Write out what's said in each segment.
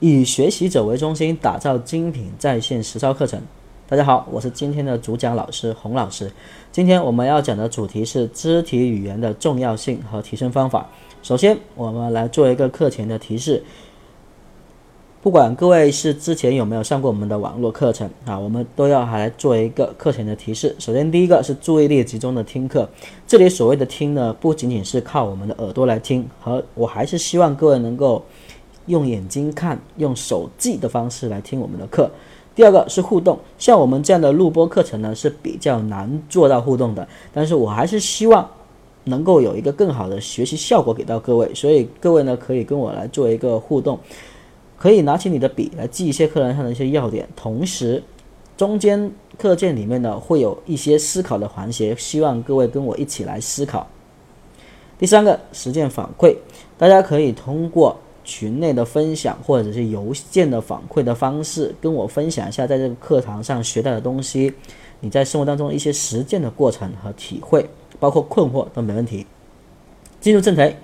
以学习者为中心，打造精品在线实操课程。大家好，我是今天的主讲老师洪老师。今天我们要讲的主题是肢体语言的重要性和提升方法。首先，我们来做一个课前的提示。不管各位是之前有没有上过我们的网络课程啊，我们都要还来做一个课前的提示。首先，第一个是注意力集中的听课。这里所谓的听呢，不仅仅是靠我们的耳朵来听，和我还是希望各位能够用眼睛看、用手记的方式来听我们的课。第二个是互动，像我们这样的录播课程呢是比较难做到互动的，但是我还是希望能够有一个更好的学习效果给到各位，所以各位呢可以跟我来做一个互动。可以拿起你的笔来记一些课堂上的一些要点，同时中间课件里面呢会有一些思考的环节，希望各位跟我一起来思考。第三个实践反馈，大家可以通过群内的分享或者是邮件的反馈的方式，跟我分享一下在这个课堂上学到的东西，你在生活当中一些实践的过程和体会，包括困惑都没问题。进入正题，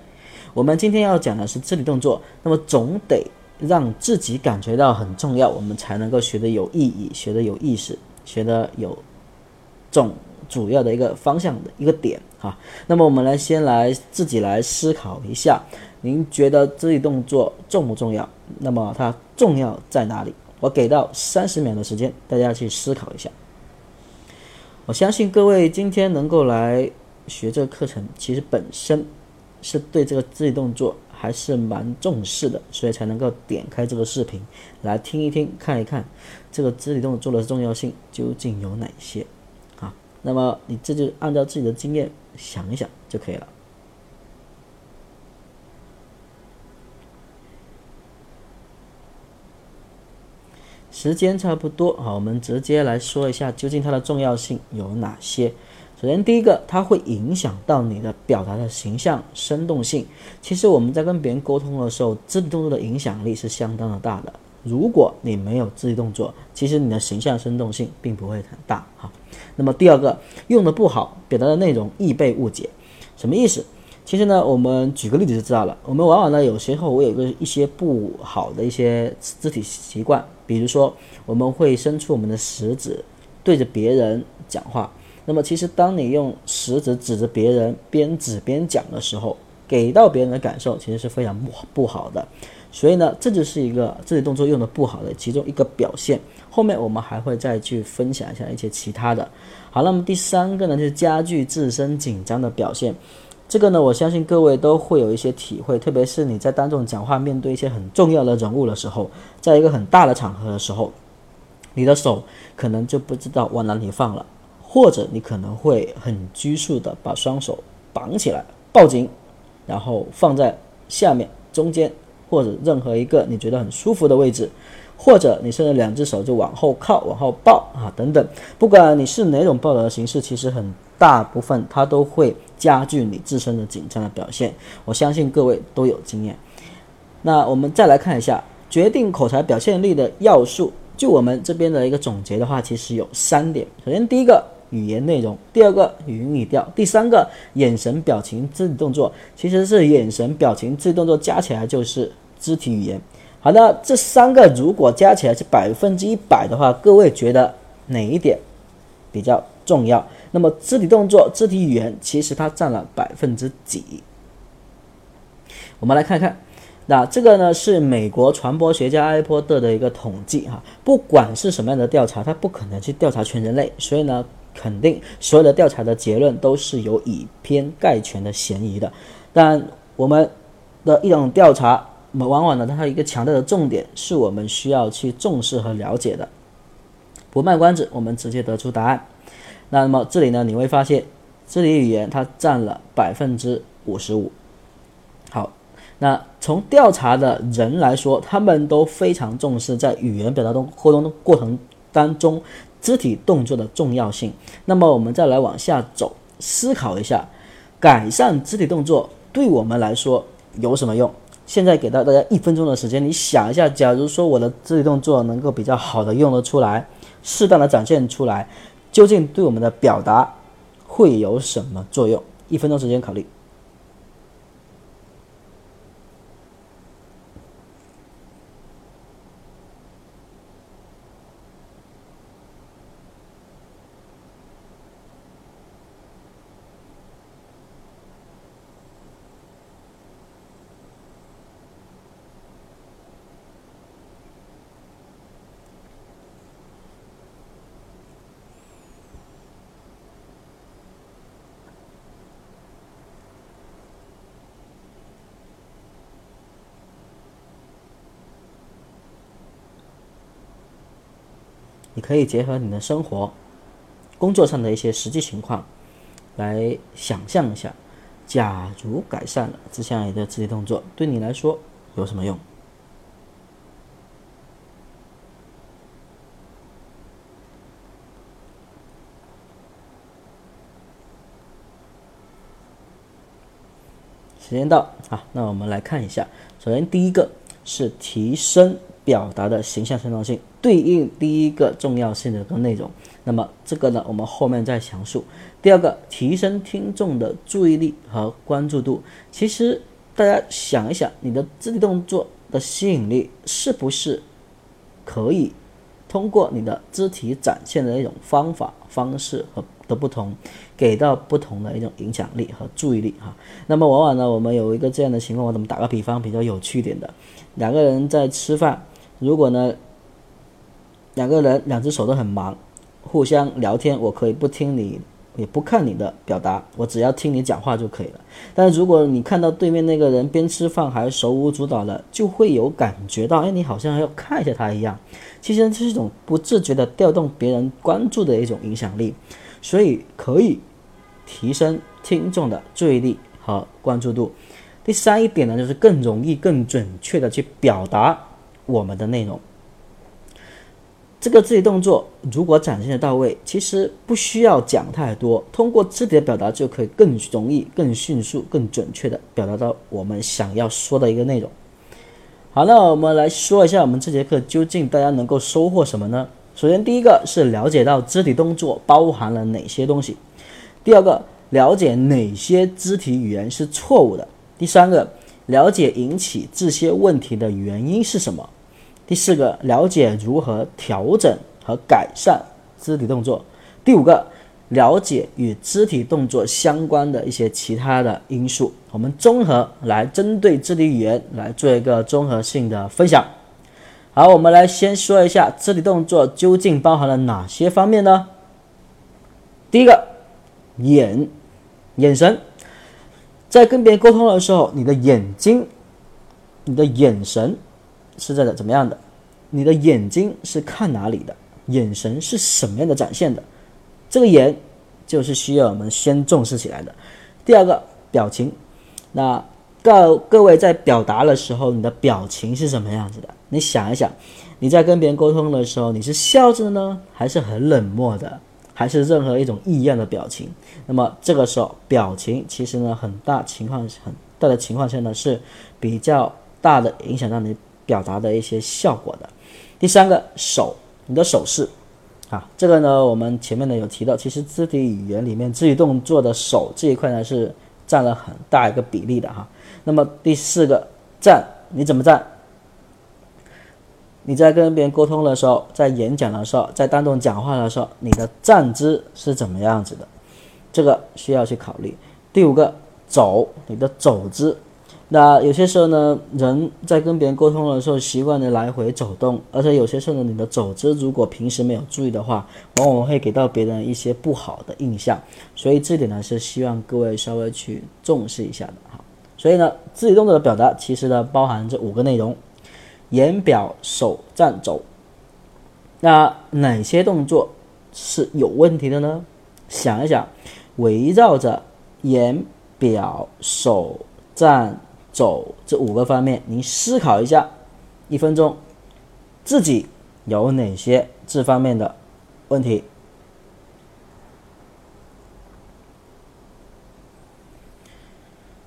我们今天要讲的是肢体动作，那么总得。让自己感觉到很重要，我们才能够学得有意义，学得有意识，学得有重主要的一个方向的一个点哈。那么我们来先来自己来思考一下，您觉得肢体动作重不重要？那么它重要在哪里？我给到三十秒的时间，大家去思考一下。我相信各位今天能够来学这个课程，其实本身是对这个肢体动作。还是蛮重视的，所以才能够点开这个视频来听一听、看一看这个肢体动作的重要性究竟有哪些？那么你这就按照自己的经验想一想就可以了。时间差不多啊，我们直接来说一下究竟它的重要性有哪些。首先，第一个，它会影响到你的表达的形象生动性。其实我们在跟别人沟通的时候，肢体动作的影响力是相当的大的。如果你没有肢体动作，其实你的形象生动性并不会很大哈。那么第二个，用的不好，表达的内容易被误解。什么意思？其实呢，我们举个例子就知道了。我们往往呢，有时候我有个一些不好的一些肢体习惯，比如说我们会伸出我们的食指对着别人讲话。那么，其实当你用食指指着别人边指边讲的时候，给到别人的感受其实是非常不不好的。所以呢，这就是一个肢体动作用的不好的其中一个表现。后面我们还会再去分享一下一些其他的。好，那么第三个呢，就是加剧自身紧张的表现。这个呢，我相信各位都会有一些体会，特别是你在当众讲话、面对一些很重要的人物的时候，在一个很大的场合的时候，你的手可能就不知道往哪里放了。或者你可能会很拘束的把双手绑起来，抱紧，然后放在下面、中间或者任何一个你觉得很舒服的位置，或者你甚至两只手就往后靠、往后抱啊等等。不管你是哪种抱的形式，其实很大部分它都会加剧你自身的紧张的表现。我相信各位都有经验。那我们再来看一下决定口才表现力的要素，就我们这边的一个总结的话，其实有三点。首先第一个。语言内容，第二个语音语调，第三个眼神表情肢体动作，其实是眼神表情肢体动作加起来就是肢体语言。好的，这三个如果加起来是百分之一百的话，各位觉得哪一点比较重要？那么肢体动作、肢体语言其实它占了百分之几？我们来看看，那这个呢是美国传播学家埃波特的一个统计哈，不管是什么样的调查，他不可能去调查全人类，所以呢。肯定所有的调查的结论都是有以偏概全的嫌疑的，但我们的一种调查，那么往往呢，它有一个强调的重点是我们需要去重视和了解的。不卖关子，我们直接得出答案。那么这里呢，你会发现肢体语言它占了百分之五十五。好，那从调查的人来说，他们都非常重视在语言表达中沟通的过程当中。肢体动作的重要性。那么我们再来往下走，思考一下，改善肢体动作对我们来说有什么用？现在给到大家一分钟的时间，你想一下，假如说我的肢体动作能够比较好的用得出来，适当的展现出来，究竟对我们的表达会有什么作用？一分钟时间考虑。你可以结合你的生活、工作上的一些实际情况，来想象一下，假如改善了这项一个肢体动作，对你来说有什么用？时间到啊，那我们来看一下。首先，第一个是提升表达的形象生动性，对应第一个重要性的一个内容。那么这个呢，我们后面再详述。第二个，提升听众的注意力和关注度。其实大家想一想，你的肢体动作的吸引力是不是可以通过你的肢体展现的那种方法、方式和的不同？给到不同的一种影响力和注意力哈，那么往往呢，我们有一个这样的情况，我怎么打个比方比较有趣点的，两个人在吃饭，如果呢，两个人两只手都很忙，互相聊天，我可以不听你，也不看你的表达，我只要听你讲话就可以了。但如果你看到对面那个人边吃饭还手舞足蹈的，就会有感觉到，哎，你好像要看一下他一样。其实这是一种不自觉的调动别人关注的一种影响力，所以可以。提升听众的注意力和关注度。第三一点呢，就是更容易、更准确的去表达我们的内容。这个肢体动作如果展现的到位，其实不需要讲太多，通过肢体的表达就可以更容易、更迅速、更准确的表达到我们想要说的一个内容。好，那我们来说一下我们这节课究竟大家能够收获什么呢？首先，第一个是了解到肢体动作包含了哪些东西。第二个，了解哪些肢体语言是错误的；第三个，了解引起这些问题的原因是什么；第四个，了解如何调整和改善肢体动作；第五个，了解与肢体动作相关的一些其他的因素。我们综合来针对肢体语言来做一个综合性的分享。好，我们来先说一下肢体动作究竟包含了哪些方面呢？第一个。眼，眼神，在跟别人沟通的时候，你的眼睛，你的眼神是在的怎么样的？你的眼睛是看哪里的？眼神是什么样的展现的？这个眼就是需要我们先重视起来的。第二个，表情，那各各位在表达的时候，你的表情是什么样子的？你想一想，你在跟别人沟通的时候，你是笑着呢，还是很冷漠的？还是任何一种异样的表情，那么这个时候表情其实呢，很大情况很大的情况下呢是比较大的影响到你表达的一些效果的。第三个手，你的手势啊，这个呢我们前面呢有提到，其实肢体语言里面肢体动作的手这一块呢是占了很大一个比例的哈。那么第四个站，你怎么站？你在跟别人沟通的时候，在演讲的时候，在当众讲话的时候，你的站姿是怎么样子的？这个需要去考虑。第五个，走，你的走姿。那有些时候呢，人在跟别人沟通的时候，习惯的来回走动，而且有些时候呢，你的走姿如果平时没有注意的话，往往会给到别人一些不好的印象。所以这点呢，是希望各位稍微去重视一下的哈。所以呢，肢体动作的表达其实呢，包含这五个内容。言表手站走，那哪些动作是有问题的呢？想一想，围绕着言表手站走这五个方面，你思考一下，一分钟，自己有哪些这方面的问题？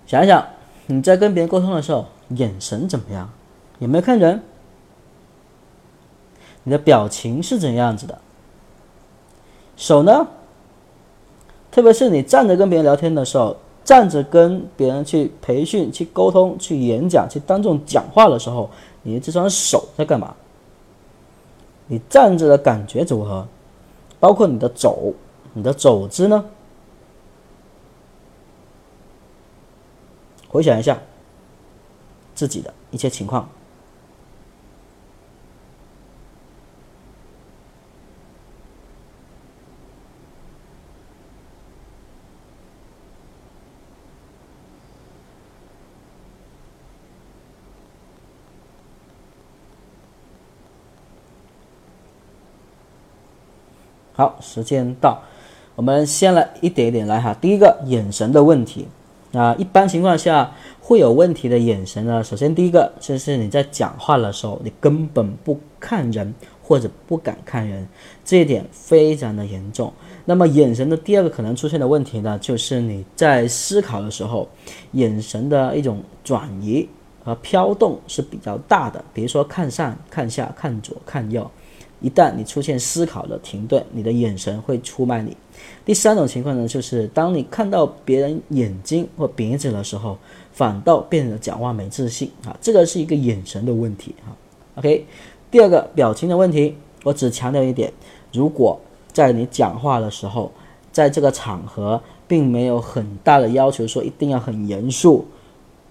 想一想，你在跟别人沟通的时候，眼神怎么样？有没有看人？你的表情是怎样子的？手呢？特别是你站着跟别人聊天的时候，站着跟别人去培训、去沟通、去演讲、去当众讲话的时候，你的这双手在干嘛？你站着的感觉如何？包括你的走，你的走姿呢？回想一下自己的一些情况。好，时间到，我们先来一点一点来哈。第一个，眼神的问题。那一般情况下会有问题的眼神呢？首先，第一个就是你在讲话的时候，你根本不看人或者不敢看人，这一点非常的严重。那么，眼神的第二个可能出现的问题呢，就是你在思考的时候，眼神的一种转移和飘动是比较大的，比如说看上、看下、看左、看右。一旦你出现思考的停顿，你的眼神会出卖你。第三种情况呢，就是当你看到别人眼睛或鼻子的时候，反倒变得讲话没自信啊，这个是一个眼神的问题啊。OK，第二个表情的问题，我只强调一点：如果在你讲话的时候，在这个场合并没有很大的要求说一定要很严肃。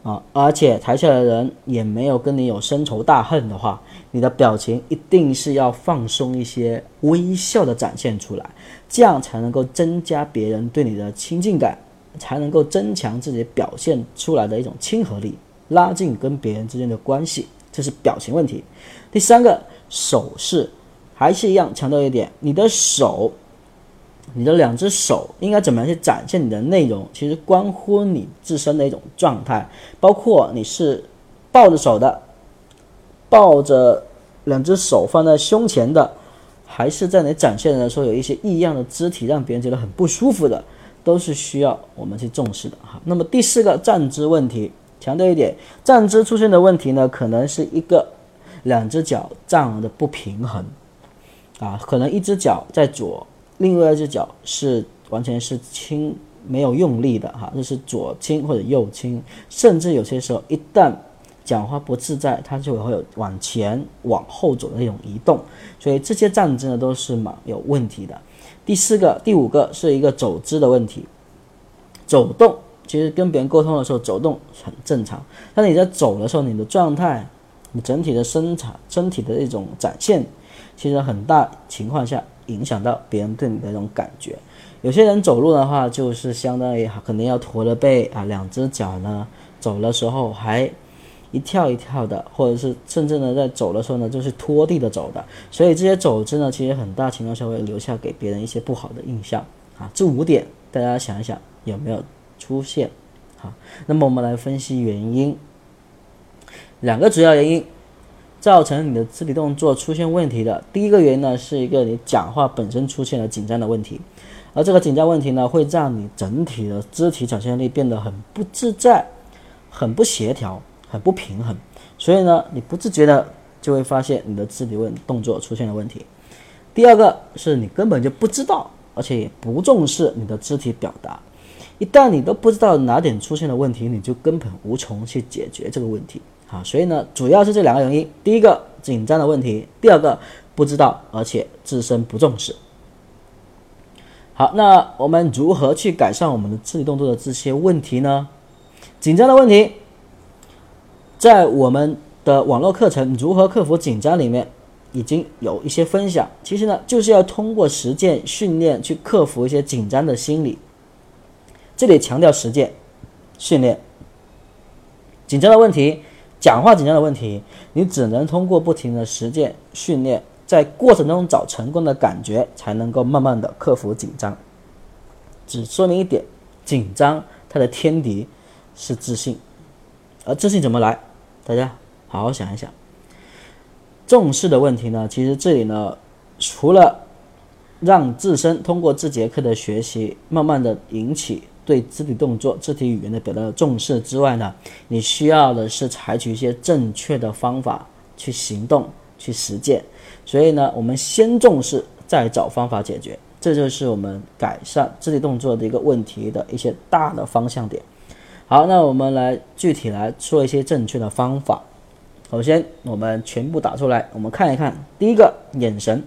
啊，而且台下的人也没有跟你有深仇大恨的话，你的表情一定是要放松一些，微笑的展现出来，这样才能够增加别人对你的亲近感，才能够增强自己表现出来的一种亲和力，拉近跟别人之间的关系。这是表情问题。第三个手势，还是一样强调一点，你的手。你的两只手应该怎么样去展现你的内容？其实关乎你自身的一种状态，包括你是抱着手的，抱着两只手放在胸前的，还是在你展现的时候有一些异样的肢体，让别人觉得很不舒服的，都是需要我们去重视的哈。那么第四个站姿问题，强调一点，站姿出现的问题呢，可能是一个两只脚站的不平衡，啊，可能一只脚在左。另外一只脚是完全是轻没有用力的哈，就是左轻或者右轻，甚至有些时候一旦讲话不自在，它就会有往前往后走的那种移动，所以这些站姿呢都是蛮有问题的。第四个、第五个是一个走姿的问题，走动其实跟别人沟通的时候走动很正常，但你在走的时候，你的状态、你整体的身材、身体的一种展现，其实很大情况下。影响到别人对你的那种感觉，有些人走路的话，就是相当于可能要驼着背啊，两只脚呢，走的时候还一跳一跳的，或者是甚至呢在走的时候呢，就是拖地的走的，所以这些走姿呢，其实很大情况下会留下给别人一些不好的印象啊。这五点大家想一想有没有出现？好，那么我们来分析原因，两个主要原因。造成你的肢体动作出现问题的第一个原因呢，是一个你讲话本身出现了紧张的问题，而这个紧张问题呢，会让你整体的肢体展现力变得很不自在、很不协调、很不平衡，所以呢，你不自觉的就会发现你的肢体问动作出现了问题。第二个是你根本就不知道，而且也不重视你的肢体表达，一旦你都不知道哪点出现了问题，你就根本无从去解决这个问题。啊，所以呢，主要是这两个原因：第一个紧张的问题，第二个不知道而且自身不重视。好，那我们如何去改善我们的肢体动作的这些问题呢？紧张的问题，在我们的网络课程《如何克服紧张》里面已经有一些分享。其实呢，就是要通过实践训练去克服一些紧张的心理。这里强调实践训练，紧张的问题。讲话紧张的问题，你只能通过不停的实践训练，在过程中找成功的感觉，才能够慢慢的克服紧张。只说明一点，紧张它的天敌是自信，而自信怎么来？大家好好想一想。重视的问题呢？其实这里呢，除了让自身通过这节课的学习，慢慢的引起。对肢体动作、肢体语言的表达的重视之外呢，你需要的是采取一些正确的方法去行动、去实践。所以呢，我们先重视，再找方法解决，这就是我们改善肢体动作的一个问题的一些大的方向点。好，那我们来具体来说一些正确的方法。首先，我们全部打出来，我们看一看。第一个，眼神，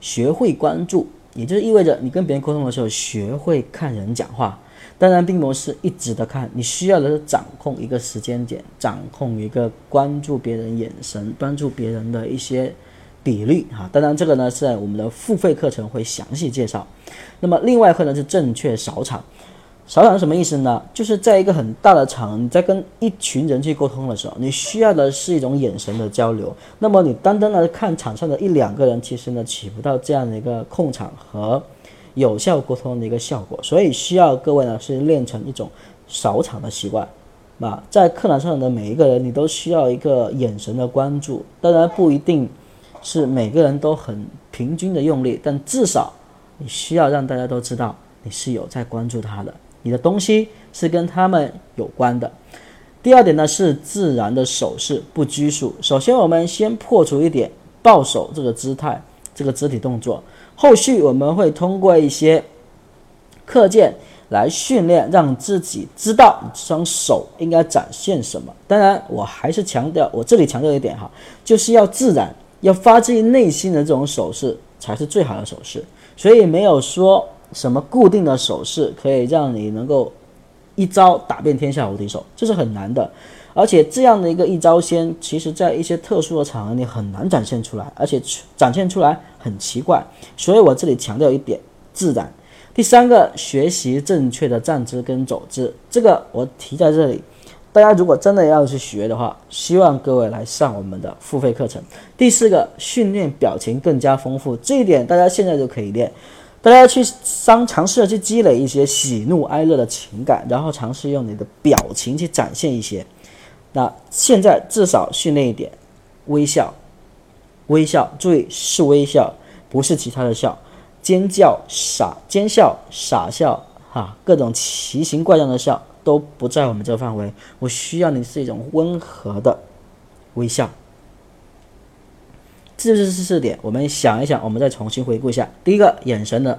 学会关注。也就是意味着你跟别人沟通的时候，学会看人讲话。当然，并不是一直的看，你需要的是掌控一个时间点，掌控一个关注别人眼神、关注别人的一些比率哈。当然，这个呢是在我们的付费课程会详细介绍。那么，另外一个呢是正确扫场。少场什么意思呢？就是在一个很大的场，你在跟一群人去沟通的时候，你需要的是一种眼神的交流。那么你单单的看场上的一两个人，其实呢起不到这样的一个控场和有效沟通的一个效果。所以需要各位呢是练成一种少场的习惯。啊，在课堂上的每一个人，你都需要一个眼神的关注。当然不一定是每个人都很平均的用力，但至少你需要让大家都知道你是有在关注他的。你的东西是跟他们有关的。第二点呢是自然的手势，不拘束。首先，我们先破除一点抱手这个姿态，这个肢体动作。后续我们会通过一些课件来训练，让自己知道双手应该展现什么。当然，我还是强调，我这里强调一点哈，就是要自然，要发自于内心的这种手势才是最好的手势。所以没有说。什么固定的手势可以让你能够一招打遍天下无敌手？这是很难的，而且这样的一个一招鲜，其实在一些特殊的场合你很难展现出来，而且展现出来很奇怪。所以我这里强调一点，自然。第三个，学习正确的站姿跟走姿，这个我提在这里。大家如果真的要去学的话，希望各位来上我们的付费课程。第四个，训练表情更加丰富，这一点大家现在就可以练。大家去尝尝试着去积累一些喜怒哀乐的情感，然后尝试用你的表情去展现一些。那现在至少训练一点，微笑，微笑，注意是微笑，不是其他的笑，尖叫、傻尖笑、傻笑，哈，各种奇形怪状的笑都不在我们这个范围。我需要你是一种温和的微笑。这就是四点，我们想一想，我们再重新回顾一下。第一个，眼神的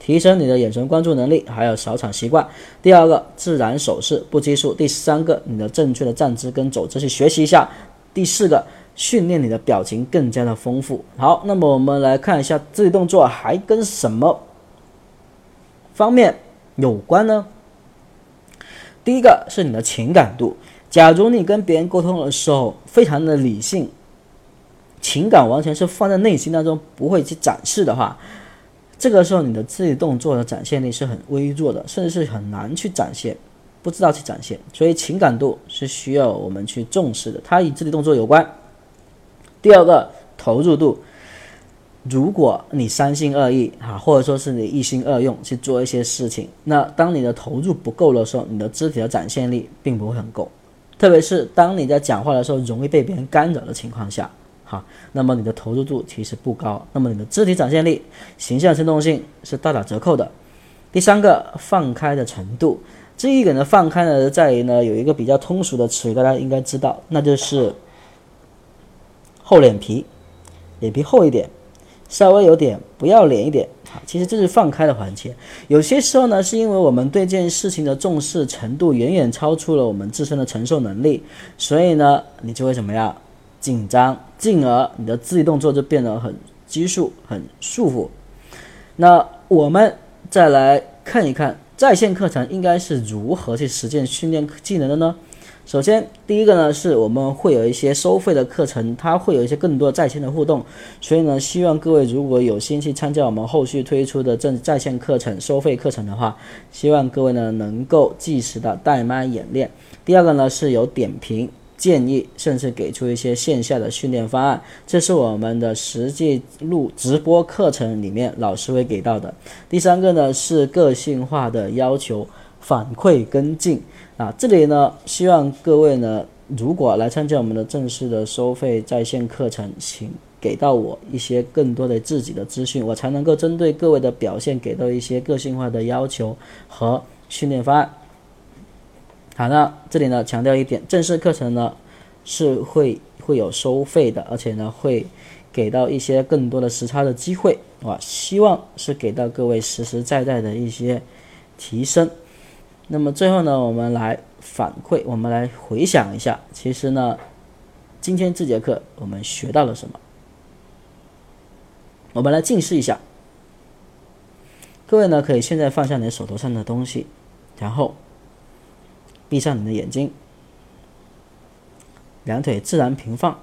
提升，你的眼神关注能力，还有扫场习惯。第二个，自然手势不拘束。第三个，你的正确的站姿跟走姿去学习一下。第四个，训练你的表情更加的丰富。好，那么我们来看一下肢体动作还跟什么方面有关呢？第一个是你的情感度。假如你跟别人沟通的时候非常的理性。情感完全是放在内心当中，不会去展示的话，这个时候你的肢体动作的展现力是很微弱的，甚至是很难去展现，不知道去展现。所以情感度是需要我们去重视的，它与肢体动作有关。第二个投入度，如果你三心二意哈，或者说是你一心二用去做一些事情，那当你的投入不够的时候，你的肢体的展现力并不会很够，特别是当你在讲话的时候容易被别人干扰的情况下。好，那么你的投入度其实不高，那么你的肢体展现力、形象生动性是大打折扣的。第三个，放开的程度，这一点的放开呢，在于呢有一个比较通俗的词语，大家应该知道，那就是厚脸皮，脸皮厚一点，稍微有点不要脸一点。好，其实这是放开的环节。有些时候呢，是因为我们对这件事情的重视程度远远超出了我们自身的承受能力，所以呢，你就会怎么样？紧张，进而你的肢体动作就变得很拘束、很束缚。那我们再来看一看在线课程应该是如何去实践训练技能的呢？首先，第一个呢是我们会有一些收费的课程，它会有一些更多在线的互动。所以呢，希望各位如果有心去参加我们后续推出的正在线课程、收费课程的话，希望各位呢能够及时的带麦演练。第二个呢是有点评。建议甚至给出一些线下的训练方案，这是我们的实际录直播课程里面老师会给到的。第三个呢是个性化的要求反馈跟进啊，这里呢希望各位呢如果来参加我们的正式的收费在线课程，请给到我一些更多的自己的资讯，我才能够针对各位的表现给到一些个性化的要求和训练方案。好那，这里呢强调一点，正式课程呢是会会有收费的，而且呢会给到一些更多的时差的机会，啊，希望是给到各位实实在在的一些提升。那么最后呢，我们来反馈，我们来回想一下，其实呢，今天这节课我们学到了什么？我们来近视一下，各位呢可以现在放下你手头上的东西，然后。闭上你的眼睛，两腿自然平放，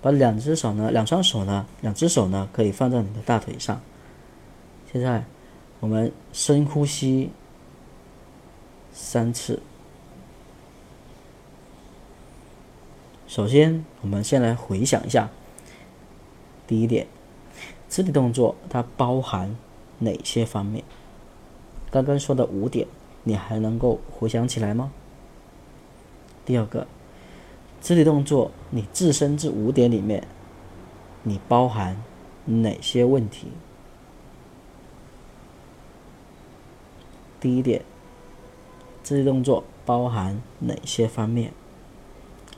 把两只手呢，两双手呢，两只手呢，可以放在你的大腿上。现在，我们深呼吸，三次。首先，我们先来回想一下。第一点，肢体动作它包含哪些方面？刚刚说的五点，你还能够回想起来吗？第二个，肢体动作你自身这五点里面，你包含哪些问题？第一点，肢体动作包含哪些方面？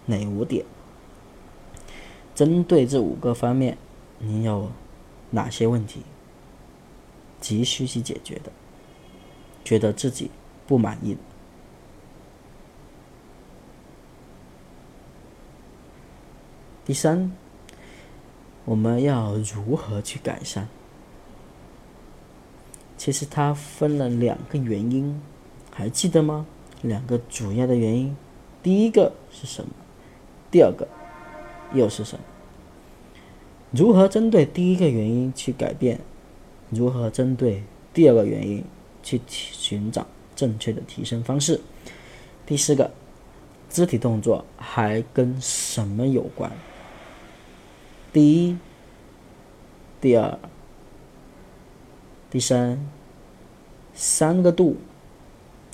哪五点？针对这五个方面，你有哪些问题急需去解决的？觉得自己不满意？第三，我们要如何去改善？其实它分了两个原因，还记得吗？两个主要的原因，第一个是什么？第二个又是什么？如何针对第一个原因去改变？如何针对第二个原因去寻找正确的提升方式？第四个，肢体动作还跟什么有关？第一、第二。第三，三个度，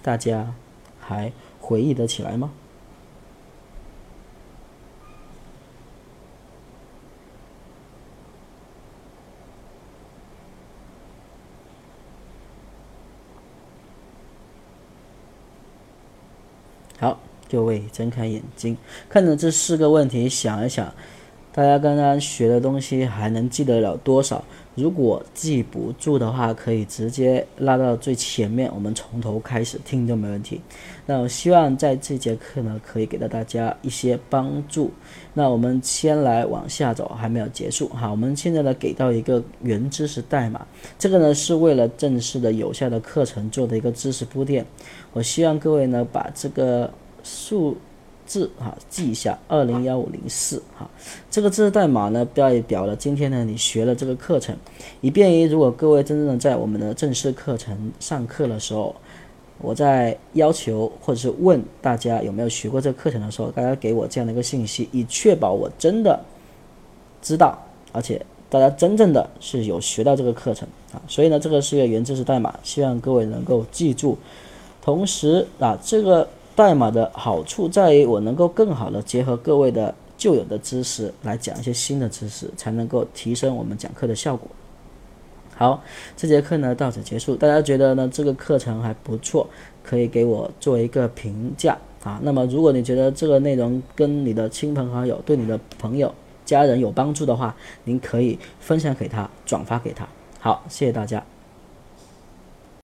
大家还回忆得起来吗？好，各位睁开眼睛，看着这四个问题，想一想。大家刚刚学的东西还能记得了多少？如果记不住的话，可以直接拉到最前面，我们从头开始听就没问题。那我希望在这节课呢，可以给到大家一些帮助。那我们先来往下走，还没有结束哈。我们现在呢，给到一个原知识代码，这个呢是为了正式的有效的课程做的一个知识铺垫。我希望各位呢，把这个数。字哈记一下二零幺五零四哈，这个字代码呢代表了今天呢你学了这个课程，以便于如果各位真正的在我们的正式课程上课的时候，我在要求或者是问大家有没有学过这个课程的时候，大家给我这样的一个信息，以确保我真的知道，而且大家真正的是有学到这个课程啊，所以呢这个是一个原知识代码，希望各位能够记住，同时啊这个。代码的好处在于，我能够更好的结合各位的旧有的知识来讲一些新的知识，才能够提升我们讲课的效果。好，这节课呢到此结束。大家觉得呢这个课程还不错，可以给我做一个评价啊。那么如果你觉得这个内容跟你的亲朋好友、对你的朋友、家人有帮助的话，您可以分享给他，转发给他。好，谢谢大家。